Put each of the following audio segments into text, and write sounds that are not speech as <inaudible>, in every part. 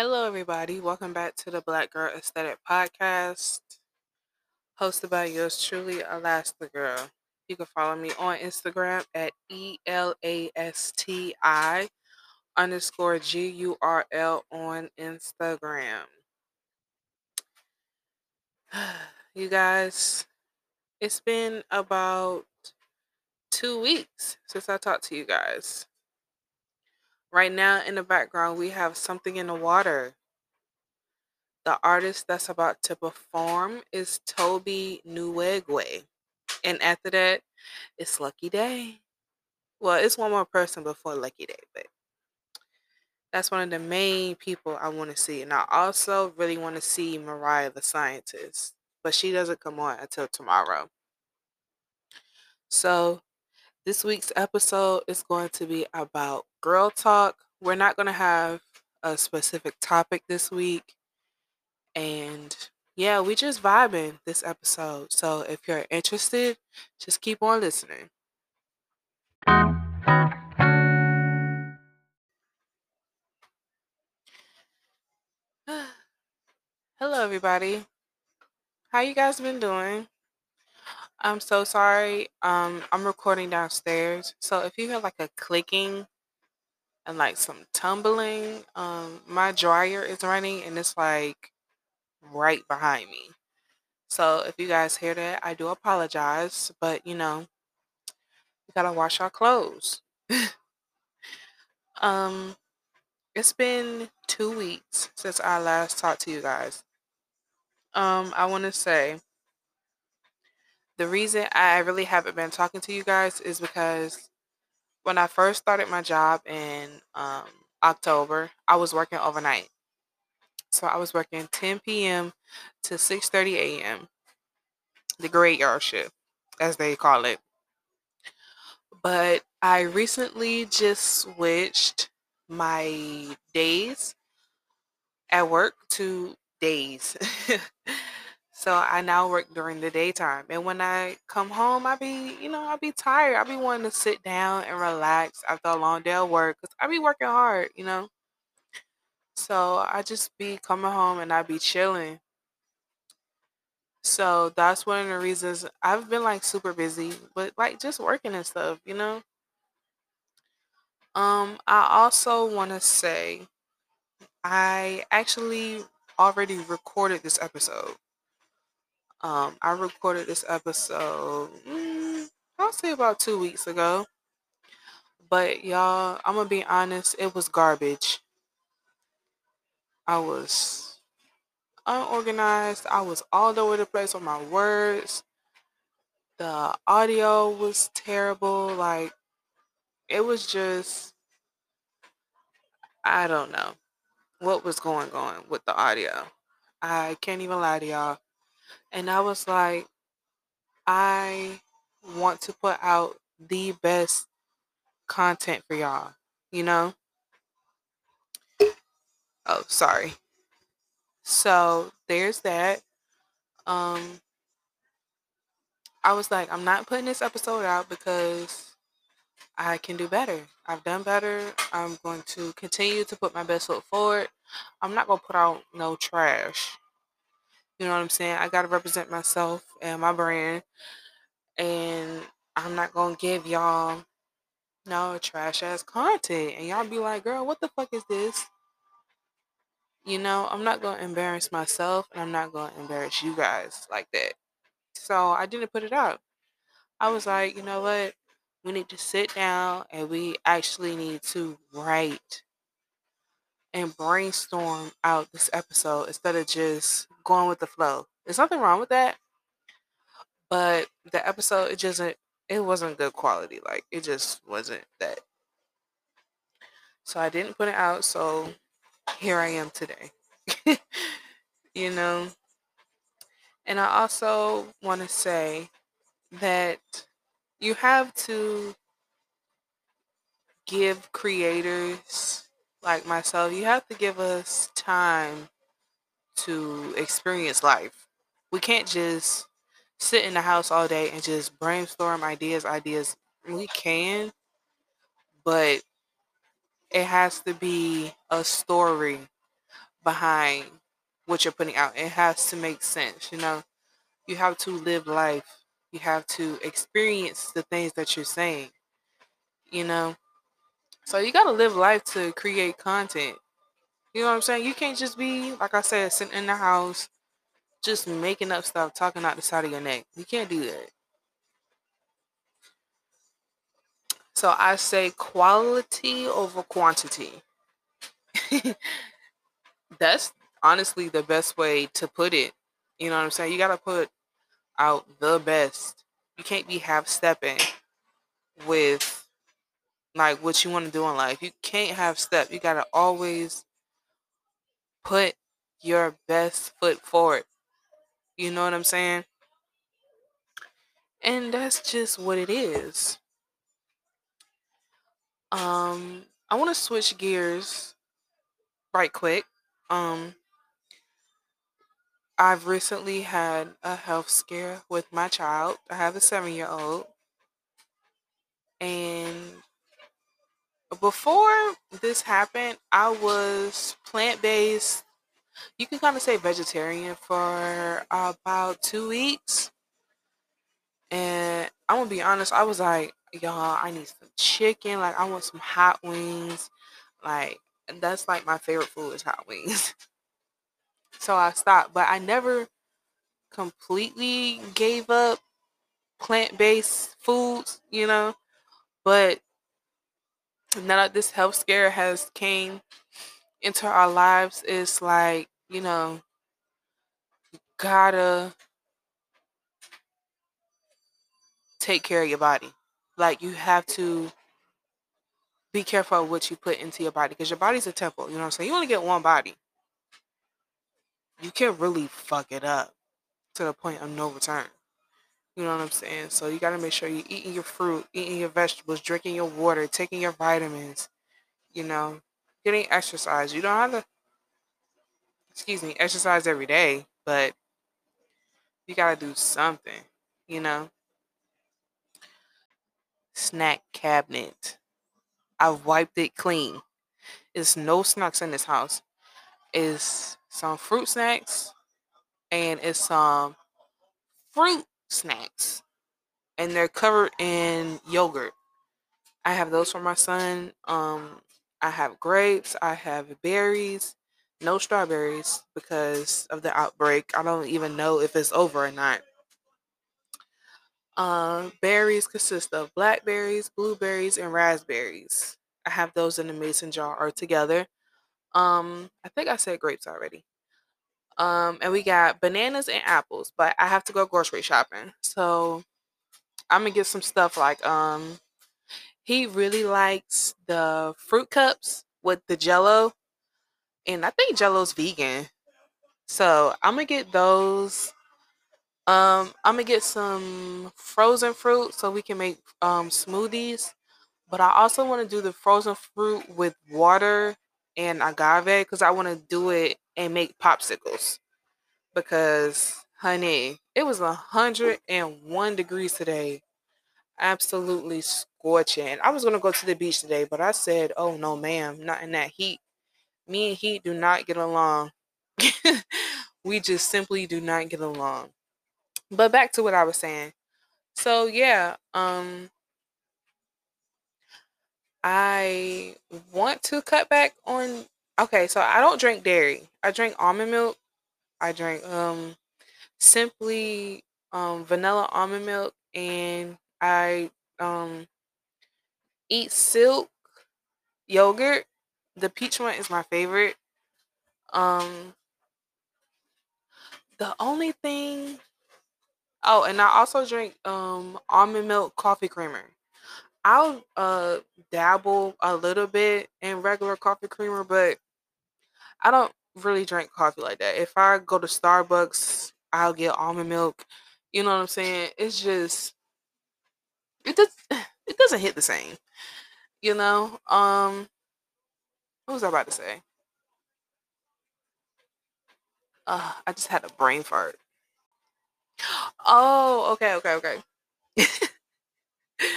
Hello, everybody. Welcome back to the Black Gurl Aesthetic Podcast, hosted by yours truly, Elastigirl. Girl. You can follow me on Instagram at E L A S T I underscore G U R L on Instagram. <sighs> You guys, it's been about two weeks since I talked to you guys. Right now in the background, we have something in the water. The artist that's about to perform is Tobe Nwigwe. And after that, it's Lucky Daye. Well, it's one more person before Lucky Daye, but that's one of the main people I want to see. And I also really want to see Mariah the Scientist, but she doesn't come on until tomorrow. So this week's episode is going to be about girl talk. We're not going to have a specific topic this week. And yeah, we just vibing this episode. So if you're interested, just keep on listening. <sighs> Hello everybody. How you guys been doing? I'm so sorry. Um, I'm recording downstairs, so if you hear like a clicking and like some tumbling, um, my dryer is running and it's like right behind me. So if you guys hear that, I do apologize, but you know, we gotta wash our clothes. <laughs> um, it's been two weeks since I last talked to you guys. Um, I want to say the reason I really haven't been talking to you guys is because when I first started my job in um, October, I was working overnight. So I was working 10 p.m. to 6:30 a.m. The graveyard shift, as they call it. But I recently just switched my days at work to days. <laughs> So I now work during the daytime. And when I come home, I be, you know, I be tired. I be wanting to sit down and relax after a long day of work because I be working hard, you know. So I just be coming home and I be chilling. So that's one of the reasons I've been like super busy, but like just working and stuff, you know. Um, I also want to say I actually already recorded this episode. Um, I recorded this episode, mm, I'll say about two weeks ago. But y'all, I'm gonna be honest, it was garbage. I was unorganized. I was all over the place with my words. The audio was terrible. Like, it was just, I don't know what was going on with the audio. I can't even lie to y'all. And I was like, I want to put out the best content for y'all, you know? Oh, sorry. So there's that. Um I was like, I'm not putting this episode out because I can do better. I've done better. I'm going to continue to put my best foot forward. I'm not going to put out no trash. You know what I'm saying? I got to represent myself and my brand. And I'm not going to give y'all no trash ass content. And y'all be like, girl, what the fuck is this? You know, I'm not going to embarrass myself and I'm not going to embarrass you guys like that. So I didn't put it out. I was like, you know what? We need to sit down and we actually need to write and brainstorm out this episode instead of just going with the flow. There's nothing wrong with that. But the episode it just it wasn't good quality. Like it just wasn't that. So I didn't put it out, so here I am today. <laughs> you know. And I also want to say that you have to give creators like myself, you have to give us time to experience life. We can't just sit in the house all day and just brainstorm ideas, ideas. We can, but it has to be a story behind what you're putting out. It has to make sense, you know. You have to live life. You have to experience the things that you're saying, you know. So you got to live life to create content. You know what I'm saying? You can't just be, like I said, sitting in the house, just making up stuff, talking out the side of your neck. You can't do that. So I say quality over quantity. <laughs> That's honestly the best way to put it. You know what I'm saying? You got to put out the best. You can't be half stepping with like what you want to do in life. You can't have step. You got to always put your best foot forward. You know what I'm saying? And that's just what it is. Um I want to switch gears right quick. Um I've recently had a health scare with my child. I have a 7-year-old. And before this happened, I was plant-based. You can kind of say vegetarian for about 2 weeks. And I'm gonna be honest, I was like, y'all, I need some chicken. Like, I want some hot wings. Like, that's like my favorite food is hot wings. <laughs> so I stopped, but I never completely gave up plant-based foods, you know. But now that this health scare has came into our lives, it's like, you know, you gotta take care of your body. Like you have to be careful of what you put into your body because your body's a temple. You know what I'm saying? You only get one body. You can't really fuck it up to the point of no return. You know what I'm saying? So you got to make sure you're eating your fruit, eating your vegetables, drinking your water, taking your vitamins, you know, getting exercise. You don't have to, excuse me, exercise every day, but you got to do something, you know? Snack cabinet. I've wiped it clean. There's no snacks in this house. It's some fruit snacks and it's some fruit snacks. And they're covered in yogurt. I have those for my son. Um, I have grapes, I have berries, no strawberries because of the outbreak. I don't even know if it's over or not. Uh, berries consist of blackberries, blueberries, and raspberries. I have those in a mason jar or together. Um, I think I said grapes already. Um, and we got bananas and apples, but I have to go grocery shopping. So I'm gonna get some stuff like um he really likes the fruit cups with the jello. And I think jello's vegan. So I'm gonna get those. Um, I'm gonna get some frozen fruit so we can make um smoothies. But I also want to do the frozen fruit with water and agave because I want to do it and make popsicles. Because, honey, it was 101 degrees today. Absolutely scorching. I was going to go to the beach today, but I said, oh no, ma'am, not in that heat. Me and heat do not get along. <laughs> we just simply do not get along. But back to what I was saying. So, yeah, um, I want to cut back on okay, so I don't drink dairy. I drink almond milk. I drink um simply um vanilla almond milk and I um eat silk yogurt. The peach one is my favorite. Um the only thing Oh, and I also drink um almond milk coffee creamer. I'll uh dabble a little bit in regular coffee creamer, but I don't really drink coffee like that. If I go to Starbucks, I'll get almond milk. You know what I'm saying? It's just it does <sighs> it doesn't hit the same. You know? Um what was I about to say? Uh, I just had a brain fart. Oh, okay, okay, okay. <laughs>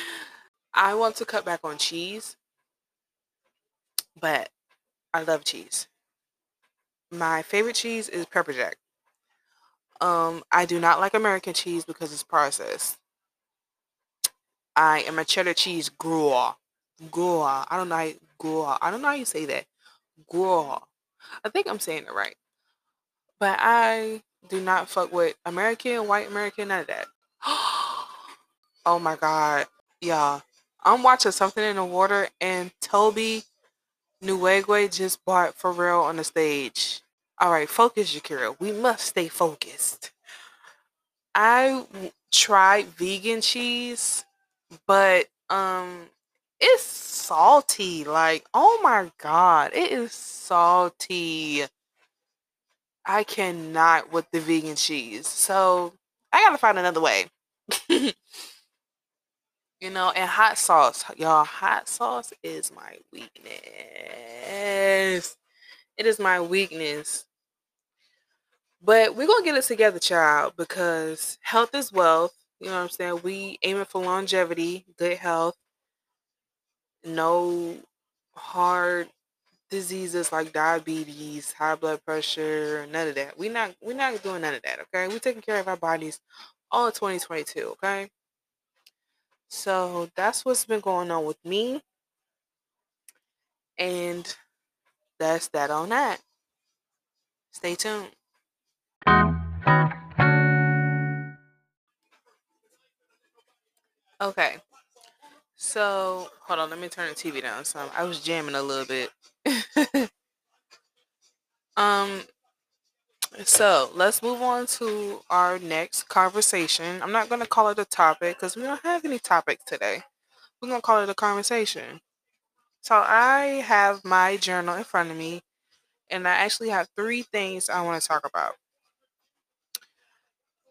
I want to cut back on cheese, but I love cheese. My favorite cheese is pepper jack. Um, I do not like American cheese because it's processed. I am a cheddar cheese grower. Grower. I don't know how. I don't know how you say that. Grower. I think I'm saying it right. But I do not fuck with American, white American, none of that. <gasps> oh my god. Y'all. I'm watching something in the water and Tobe Nwigwe just bought Pharrell on the stage. All right, focus, Yakira. We must stay focused. I tried vegan cheese, but um, it's salty. Like, oh my god, it is salty. I cannot with the vegan cheese. So I gotta find another way. <laughs> You know, and hot sauce. Y'all, hot sauce is my weakness. It is my weakness. But we're gonna get it together, child, because health is wealth. You know what I'm saying? We aiming for longevity, good health, no hard diseases like diabetes, high blood pressure, none of that. We not we not doing none of that, okay? we taking care of our bodies all of 2022, okay? So that's what's been going on with me. And that's that on that. Stay tuned. Okay. So hold on, let me turn the TV down some. I was jamming a little bit. <laughs> um so let's move on to our next conversation. I'm not going to call it a topic because we don't have any topics today. We're going to call it a conversation. So I have my journal in front of me, and I actually have three things I want to talk about.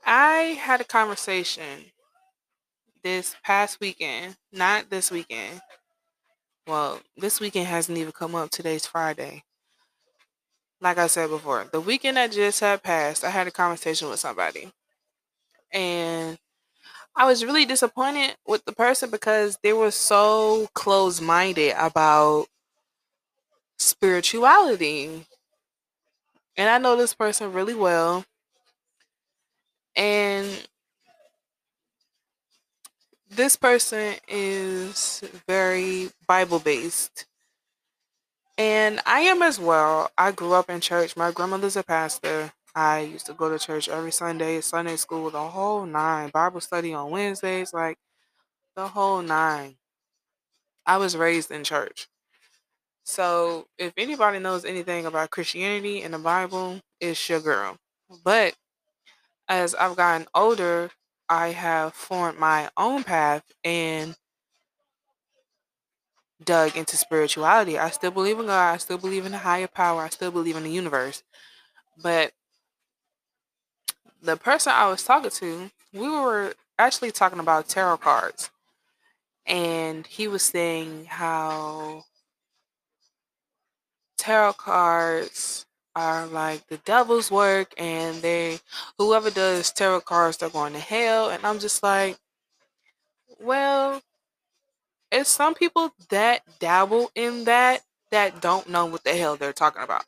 I had a conversation this past weekend, not this weekend. Well, this weekend hasn't even come up. Today's Friday like I said before, the weekend that just had passed, I had a conversation with somebody. And I was really disappointed with the person because they were so close minded about spirituality. And I know this person really well. And this person is very Bible based. And I am as well. I grew up in church. My grandmother's a pastor. I used to go to church every Sunday, Sunday school, the whole nine, Bible study on Wednesdays, like the whole nine. I was raised in church. So if anybody knows anything about Christianity and the Bible, it's your girl. But as I've gotten older, I have formed my own path and dug into spirituality. I still believe in God. I still believe in a higher power. I still believe in the universe. But the person I was talking to, we were actually talking about tarot cards. And he was saying how tarot cards are like the devil's work and they whoever does tarot cards they're going to hell and I'm just like well it's some people that dabble in that that don't know what the hell they're talking about.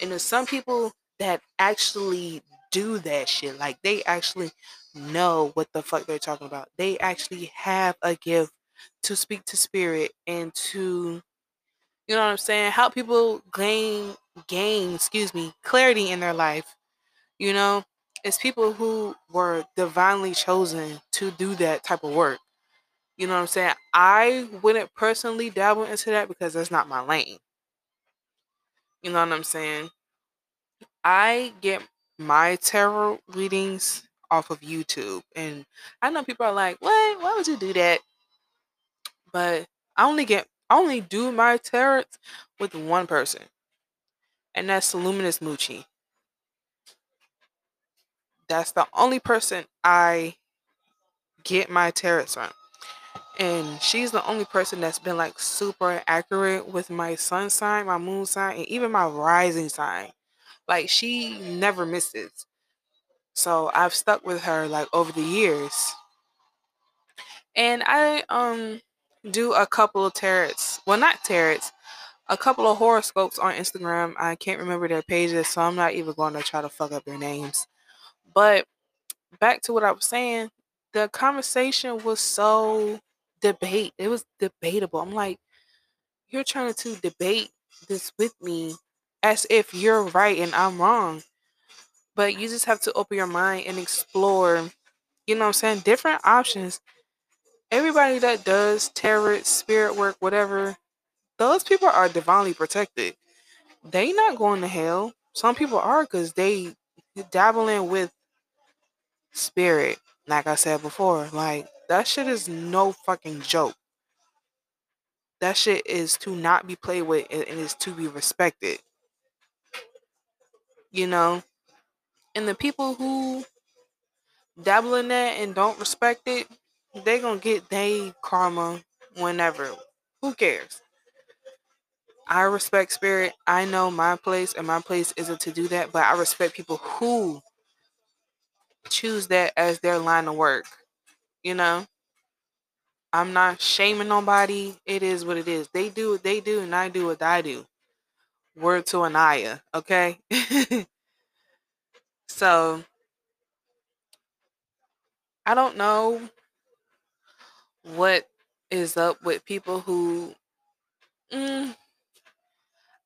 And there's some people that actually do that shit. Like they actually know what the fuck they're talking about. They actually have a gift to speak to spirit and to you know what I'm saying, help people gain gain, excuse me, clarity in their life. You know, it's people who were divinely chosen to do that type of work. You know what I'm saying? I wouldn't personally dabble into that because that's not my lane. You know what I'm saying? I get my tarot readings off of YouTube. And I know people are like, what? Why would you do that? But I only get I only do my tarot with one person. And that's Luminous Moochie. That's the only person I get my tarot from and she's the only person that's been like super accurate with my sun sign, my moon sign, and even my rising sign. Like she never misses. So I've stuck with her like over the years. And I um do a couple of tarots. Well, not tarots, a couple of horoscopes on Instagram. I can't remember their pages, so I'm not even going to try to fuck up their names. But back to what I was saying, the conversation was so debate. It was debatable. I'm like, you're trying to debate this with me as if you're right and I'm wrong. But you just have to open your mind and explore, you know I'm saying, different options. Everybody that does tarot, spirit work, whatever, those people are divinely protected. They not going to hell. Some people are because they dabbling with spirit. Like I said before, like that shit is no fucking joke. That shit is to not be played with and is to be respected. You know? And the people who dabble in that and don't respect it, they gonna get they karma whenever. Who cares? I respect spirit. I know my place, and my place isn't to do that, but I respect people who choose that as their line of work. You know? I'm not shaming nobody. It is what it is. They do what they do, and I do what I do. Word to Anaya, okay? <laughs> so I don't know what is up with people who mm,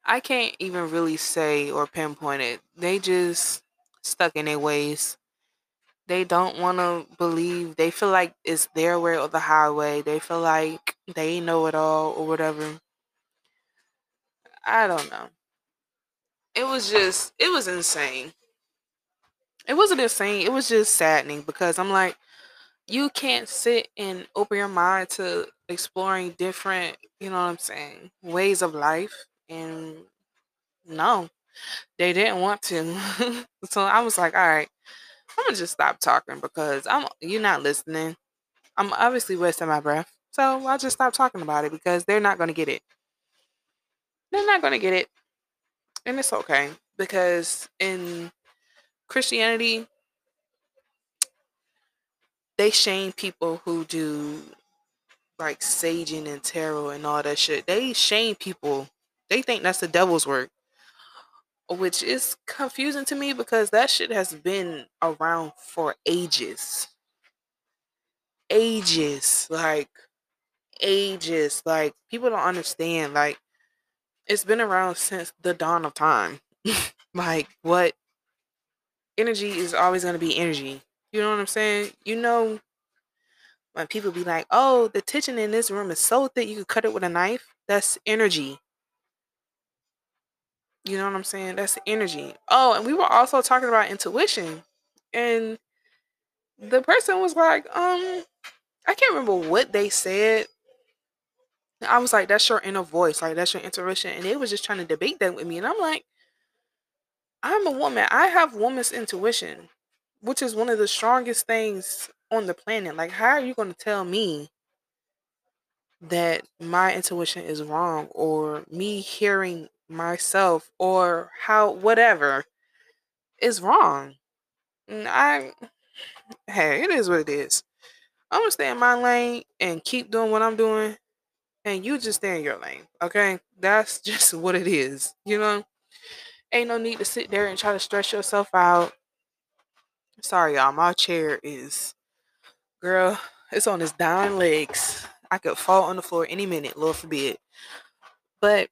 I can't even really say or pinpoint it. They just stuck in their ways. They don't want to believe. They feel like it's their way or the highway. They feel like they know it all or whatever. I don't know. It was just, it was insane. It wasn't insane. It was just saddening because I'm like, you can't sit and open your mind to exploring different, you know what I'm saying, ways of life. And no, they didn't want to. <laughs> so I was like, all right, I'm gonna just stop talking because I'm you're not listening. I'm obviously wasting my breath. So I'll just stop talking about it because they're not gonna get it. They're not gonna get it. And it's okay. Because in Christianity, they shame people who do like saging and tarot and all that shit. They shame people. They think that's the devil's work. Which is confusing to me because that shit has been around for ages. Ages. Like ages. Like people don't understand. Like it's been around since the dawn of time. <laughs> like what energy is always gonna be energy. You know what I'm saying? You know when people be like, "Oh, the tension in this room is so thick you could cut it with a knife." That's energy. You know what I'm saying? That's the energy. Oh, and we were also talking about intuition. And the person was like, um, I can't remember what they said. I was like, that's your inner voice, like that's your intuition. And they was just trying to debate that with me. And I'm like, I'm a woman. I have woman's intuition, which is one of the strongest things on the planet. Like, how are you going to tell me that my intuition is wrong or me hearing myself or how whatever is wrong. I hey, it is what it is. I'm gonna stay in my lane and keep doing what I'm doing, and you just stay in your lane. Okay, that's <laughs> just what it is. You know, ain't no need to sit there and try to stress yourself out. Sorry, y'all. My chair is, girl, it's on its dying legs. I could fall on the floor any minute, Lord forbid. But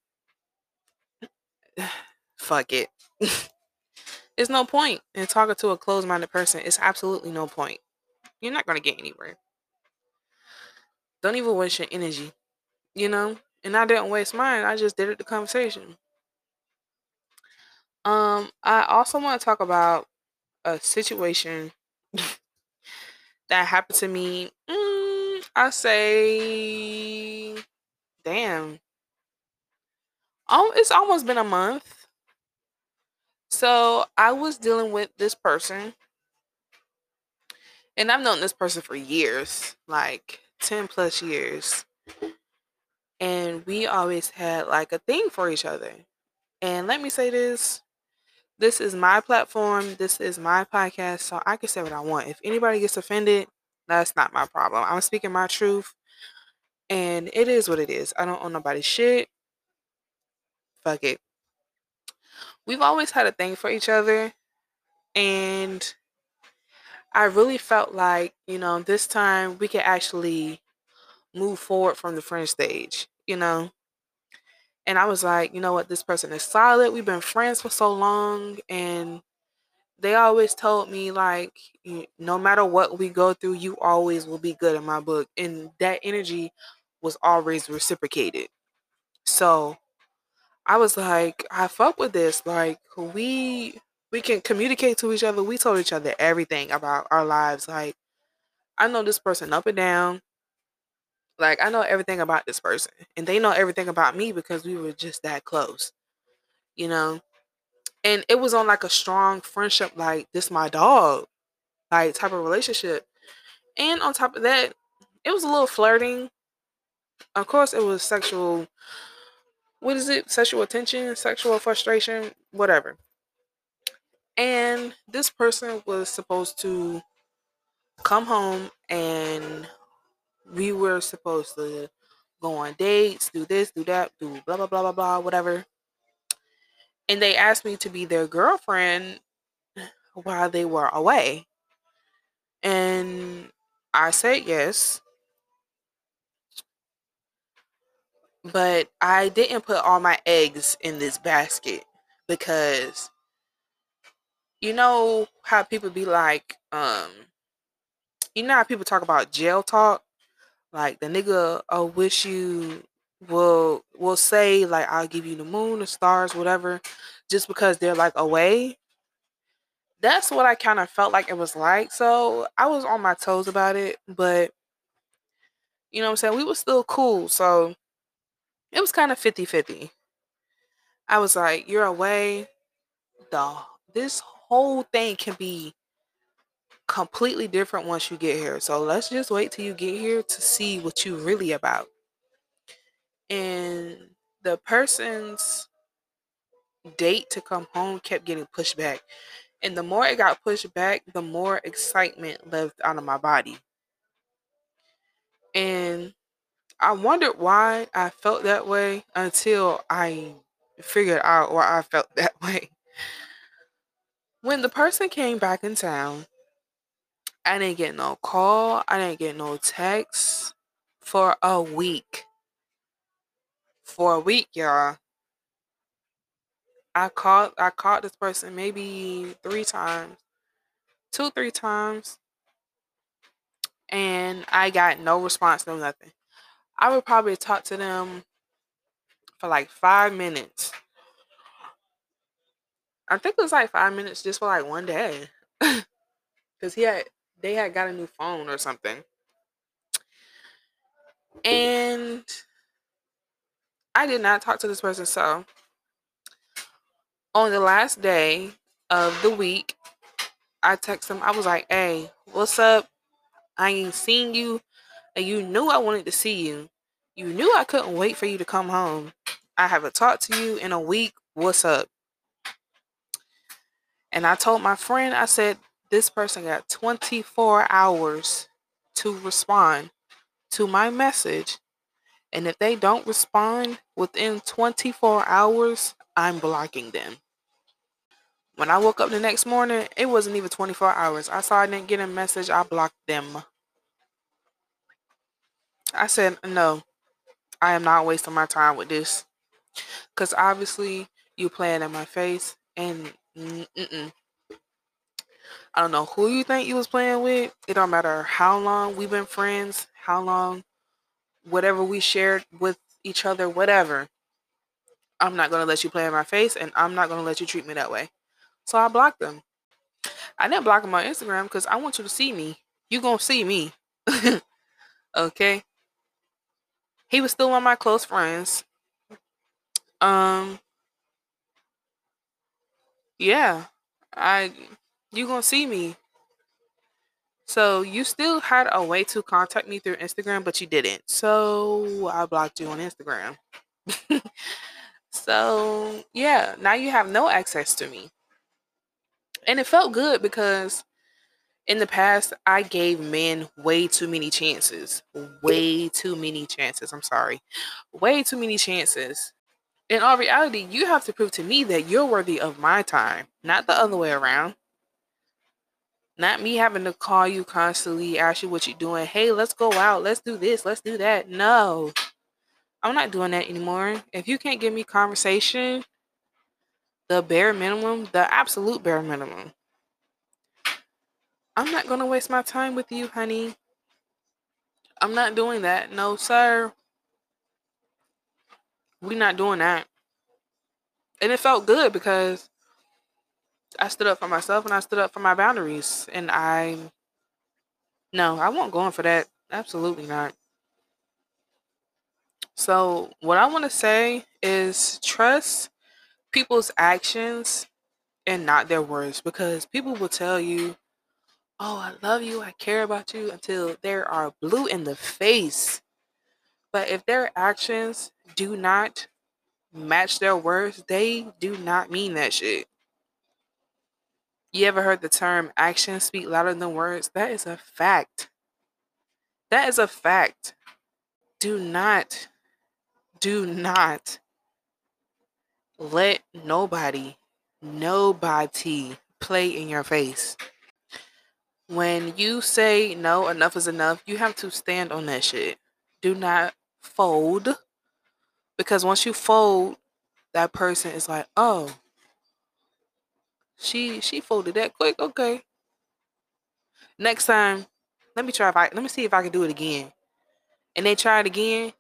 <sighs> fuck it. <laughs> It's no point in talking to a closed minded person. It's absolutely no point. You're not going to get anywhere. Don't even waste your energy, you know? And I didn't waste mine. I just did it the conversation. Um, I also want to talk about a situation <laughs> that happened to me. Mm, I say, damn. Oh, it's almost been a month. So I was dealing with this person, and I've known this person for years, like 10 plus years. And we always had like a thing for each other. And let me say this this is my platform, this is my podcast, so I can say what I want. If anybody gets offended, that's not my problem. I'm speaking my truth, and it is what it is. I don't own nobody's shit. Fuck it. We've always had a thing for each other. And I really felt like, you know, this time we could actually move forward from the friend stage, you know? And I was like, you know what, this person is solid. We've been friends for so long. And they always told me, like, no matter what we go through, you always will be good in my book. And that energy was always reciprocated. So I was like, I fuck with this. Like, we we can communicate to each other. We told each other everything about our lives. Like, I know this person up and down. Like, I know everything about this person. And they know everything about me because we were just that close. You know? And it was on like a strong friendship, like, this my dog, like type of relationship. And on top of that, it was a little flirting. Of course, it was sexual. What is it? Sexual attention, sexual frustration, whatever. And this person was supposed to come home and we were supposed to go on dates, do this, do that, do blah, blah, blah, blah, blah, whatever. And they asked me to be their girlfriend while they were away. And I said yes. But I didn't put all my eggs in this basket because you know how people be like, um, you know how people talk about jail talk? Like the nigga oh wish you will will say like I'll give you the moon, the stars, whatever, just because they're like away. That's what I kind of felt like it was like. So I was on my toes about it, but you know what I'm saying? We were still cool. So it was kind of 50 50. I was like, You're away. The this whole thing can be completely different once you get here. So let's just wait till you get here to see what you're really about. And the person's date to come home kept getting pushed back. And the more it got pushed back, the more excitement left out of my body. And I wondered why I felt that way until I figured out why I felt <laughs> that way. When the person came back in town, I didn't get no call, I didn't get no text for a week. For a week, y'all. I called I called this person maybe three times. Two, three times. And I got no response, no nothing. I would probably talk to them for like five minutes. I think it was like five minutes just for like one day. <laughs> Cause he had they had got a new phone or something. And I did not talk to this person. So on the last day of the week, I text him. I was like, hey, what's up? I ain't seen you. And you knew I wanted to see you. You knew I couldn't wait for you to come home. I haven't talked to you in a week. What's up? And I told my friend, I said, this person got 24 hours to respond to my message. And if they don't respond within 24 hours, I'm blocking them. When I woke up the next morning, it wasn't even 24 hours. I saw I didn't get a message, I blocked them. I said, no, I am not wasting my time with this. Because obviously, you playing in my face, and mm-mm. I don't know who you think you was playing with. It don't matter how long we've been friends, how long, whatever we shared with each other, whatever. I'm not gonna let you play in my face, and I'm not gonna let you treat me that way. So I blocked them. I didn't block them on Instagram because I want you to see me. You gonna see me. <laughs> okay. He was still one of my close friends. Um. Yeah, I you gonna see me. So you still had a way to contact me through Instagram, but you didn't. So I blocked you on Instagram. <laughs> so yeah, now you have no access to me. And it felt good because in the past I gave men way too many chances. Way too many chances. I'm sorry. Way too many chances. in all reality, you have to prove to me that you're worthy of my time, not the other way around. Not me having to call you constantly, ask you what you're doing. Hey, let's go out. Let's do this. Let's do that. No, I'm not doing that anymore. If you can't give me conversation, the bare minimum, the absolute bare minimum, I'm not going to waste my time with you, honey. I'm not doing that. No, sir. We're not doing that. And it felt good because I stood up for myself and I stood up for my boundaries. And I, no, I won't go in for that. Absolutely not. So, what I want to say is trust people's actions and not their words because people will tell you, Oh, I love you, I care about you until they are blue in the face. But if their actions do not match their words, they do not mean that shit. You ever heard the term actions speak louder than words? That is a fact. That is a fact. Do not, do not let nobody, nobody play in your face. When you say no, enough is enough, you have to stand on that shit. Do not fold. Because once you fold, that person is like, oh, she she folded that quick. Okay. Next time, let me try if I let me see if I can do it again. And they try it again,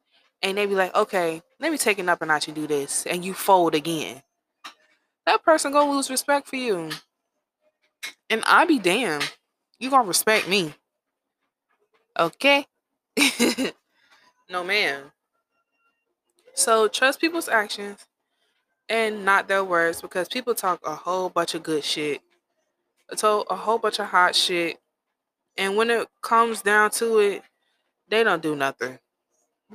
and they be like, okay, let me take it up a notch and do this, and you fold again. That person gonna lose respect for you. And I be damn you gonna respect me. Okay? <laughs> no man. So trust people's actions and not their words because people talk a whole bunch of good shit. So a whole bunch of hot shit. And when it comes down to it, they don't do nothing.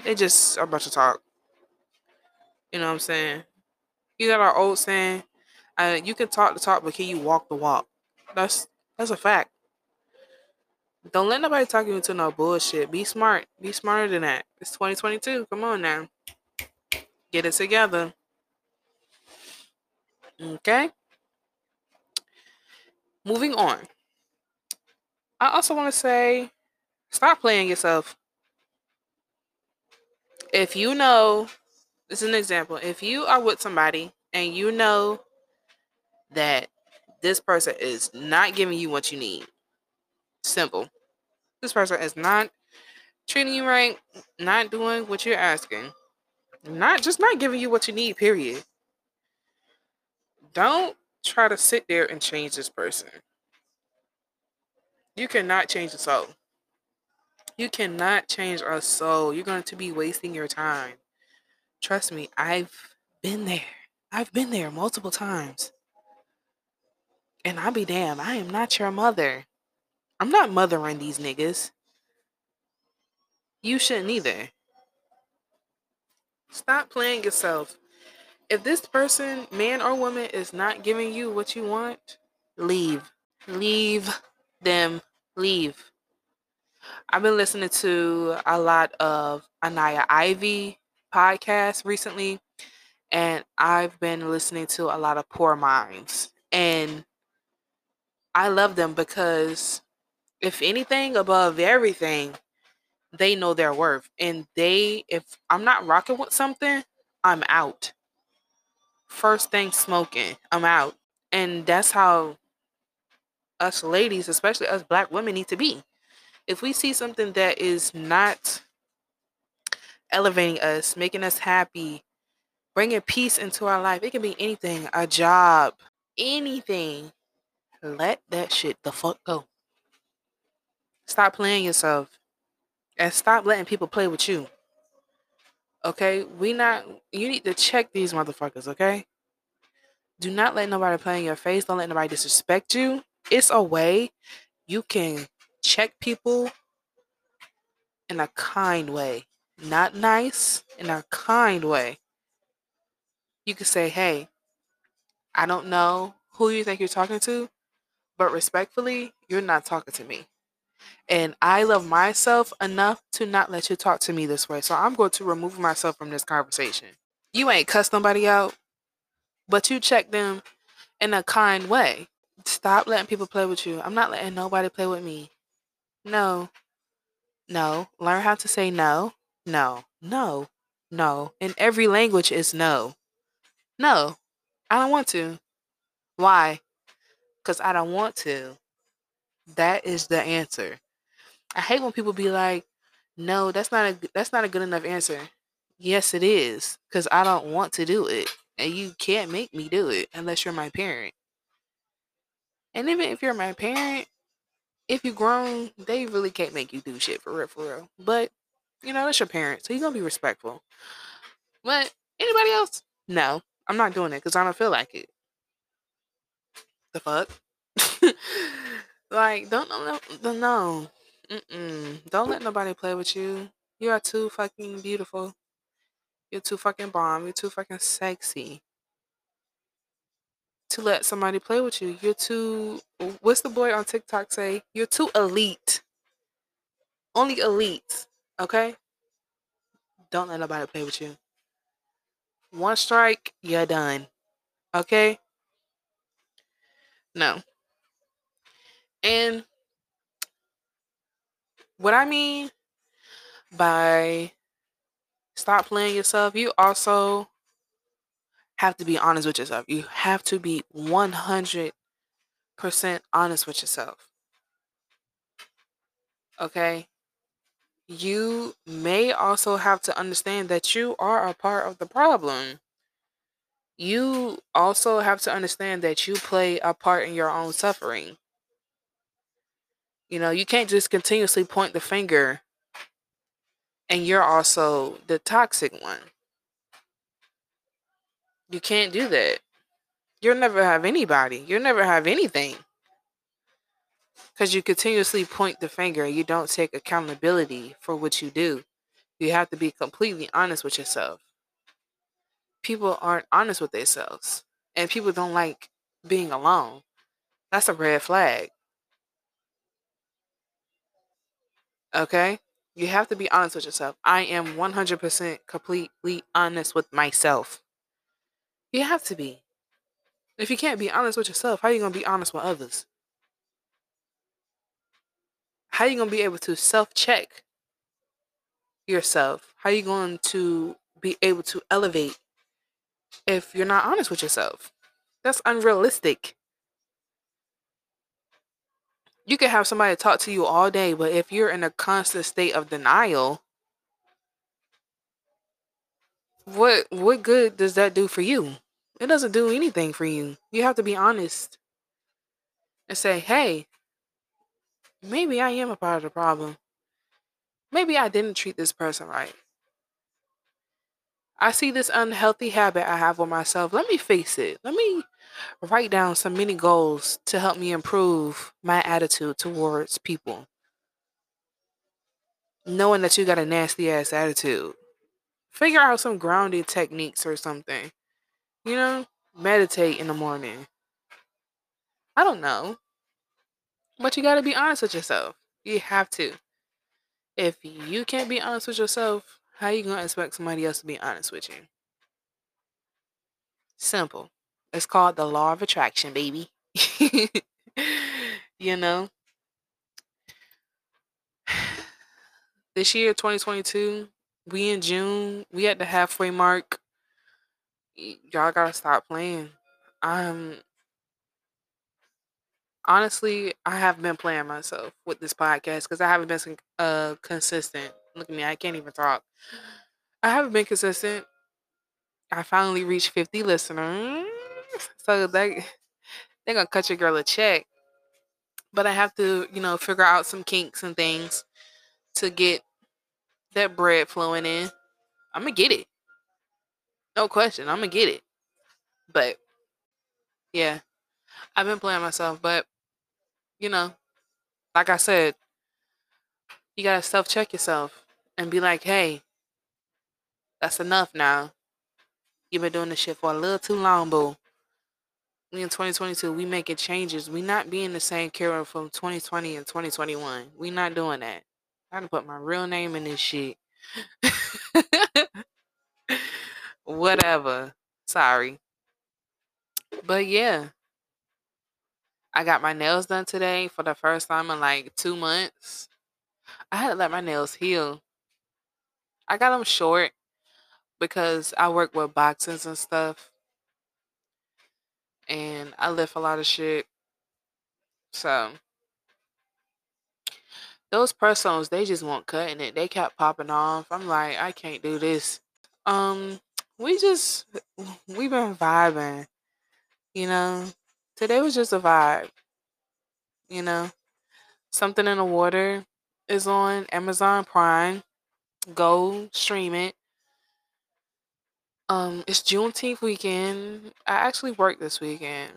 They just a bunch of talk. You know what I'm saying? You got our old saying, uh, you can talk the talk, but can you walk the walk? That's that's a fact. Don't let nobody talk you into no bullshit. Be smart. Be smarter than that. It's 2022. Come on now. Get it together. Okay. Moving on. I also want to say stop playing yourself. If you know, this is an example. If you are with somebody and you know that this person is not giving you what you need, Simple. This person is not treating you right, not doing what you're asking, not just not giving you what you need, period. Don't try to sit there and change this person. You cannot change a soul. You cannot change a soul. You're going to be wasting your time. Trust me, I've been there. I've been there multiple times. And I'll be damned, I am not your mother. I'm not mothering these niggas. You shouldn't either. Stop playing yourself. If this person, man or woman, is not giving you what you want, leave. Leave them. Leave. I've been listening to a lot of Anaya Ivy podcasts recently, and I've been listening to a lot of Poor Minds. And I love them because if anything above everything, they know their worth. And they, if I'm not rocking with something, I'm out. First thing smoking, I'm out. And that's how us ladies, especially us black women, need to be. If we see something that is not elevating us, making us happy, bringing peace into our life, it can be anything, a job, anything. Let that shit the fuck go. Stop playing yourself and stop letting people play with you. Okay? We not you need to check these motherfuckers, okay? Do not let nobody play in your face. Don't let nobody disrespect you. It's a way you can check people in a kind way. Not nice, in a kind way. You can say, hey, I don't know who you think you're talking to, but respectfully, you're not talking to me. And I love myself enough to not let you talk to me this way. So I'm going to remove myself from this conversation. You ain't cuss nobody out, but you check them in a kind way. Stop letting people play with you. I'm not letting nobody play with me. No. No. Learn how to say no. No. No. No. In every language is no. No. I don't want to. Why? Because I don't want to. That is the answer. I hate when people be like, "No, that's not a that's not a good enough answer." Yes, it is, because I don't want to do it, and you can't make me do it unless you're my parent. And even if you're my parent, if you're grown, they really can't make you do shit for real, for real. But you know, that's your parent, so you're gonna be respectful. But anybody else? No, I'm not doing it because I don't feel like it. The fuck? <laughs> like, don't no, no. Mm-mm. Don't let nobody play with you. You are too fucking beautiful. You're too fucking bomb. You're too fucking sexy to let somebody play with you. You're too. What's the boy on TikTok say? You're too elite. Only elite. Okay. Don't let nobody play with you. One strike, you're done. Okay. No. And what I mean by stop playing yourself, you also have to be honest with yourself. You have to be 100% honest with yourself. Okay? You may also have to understand that you are a part of the problem. You also have to understand that you play a part in your own suffering. You know, you can't just continuously point the finger and you're also the toxic one. You can't do that. You'll never have anybody. You'll never have anything. Because you continuously point the finger. And you don't take accountability for what you do. You have to be completely honest with yourself. People aren't honest with themselves. And people don't like being alone. That's a red flag. Okay? You have to be honest with yourself. I am 100% completely honest with myself. You have to be. If you can't be honest with yourself, how are you going to be honest with others? How are you going to be able to self check yourself? How are you going to be able to elevate if you're not honest with yourself? That's unrealistic. You can have somebody talk to you all day, but if you're in a constant state of denial, what what good does that do for you? It doesn't do anything for you. You have to be honest and say, "Hey, maybe I am a part of the problem. Maybe I didn't treat this person right. I see this unhealthy habit I have with myself. Let me face it. Let me write down some mini goals to help me improve my attitude towards people. Knowing that you got a nasty ass attitude. Figure out some grounding techniques or something. You know, meditate in the morning. I don't know. But you got to be honest with yourself. You have to. If you can't be honest with yourself, how you going to expect somebody else to be honest with you? Simple. It's called the law of attraction, baby. <laughs> you know? <sighs> This year, 2022, we in June, we at the halfway mark. Y'all gotta stop playing. I'm honestly, I have been playing myself with this podcast because I haven't been uh consistent. Look at me, I can't even talk. I haven't been consistent. I finally reached 50 listeners. So they they're gonna cut your girl a check. But I have to, you know, figure out some kinks and things to get that bread flowing in. I'm gonna get it. No question, I'm gonna get it. But yeah, I've been playing myself, but you know, like I said, you gotta self check yourself and be like, hey, that's enough now. You've been doing this shit for a little too long, boo we in 2022 we making changes we not being the same Kara from 2020 and 2021 we not doing that i gotta put my real name in this shit <laughs> whatever. Sorry. But yeah. I got my nails done today for the first time in like two months. I had to let my nails heal. I got them short because I work with boxes and stuff. And I left a lot of shit. So those personals, they just won't cutting it. They kept popping off. I'm like, I can't do this. Um, we just we've been vibing, you know. Today was just a vibe, you know. Something in the water is on Amazon Prime. Go stream it. Um, it's Juneteenth weekend. I actually work this weekend,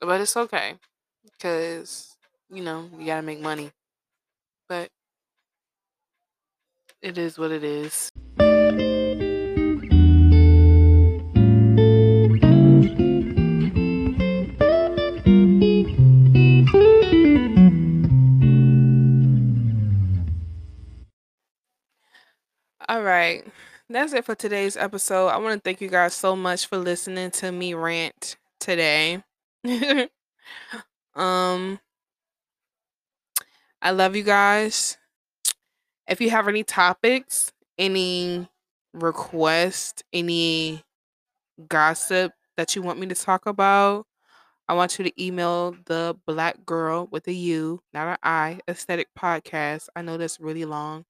but it's okay because you know you gotta make money. But it is what it is. That's it for today's episode. I want to thank you guys so much for listening to me rant today. <laughs> um I love you guys. If you have any topics, any requests, any gossip that you want me to talk about, I want you to email the black girl with a U, not an I, aesthetic podcast. I know that's really long.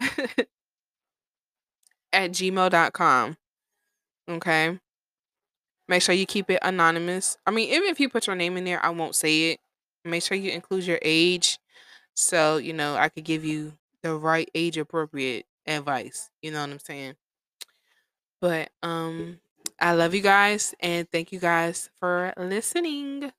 <laughs> at gmail.com. Okay. Make sure you keep it anonymous. I mean, even if you put your name in there, I won't say it. Make sure you include your age so, you know, I could give you the right age appropriate advice. You know what I'm saying? But um I love you guys and thank you guys for listening.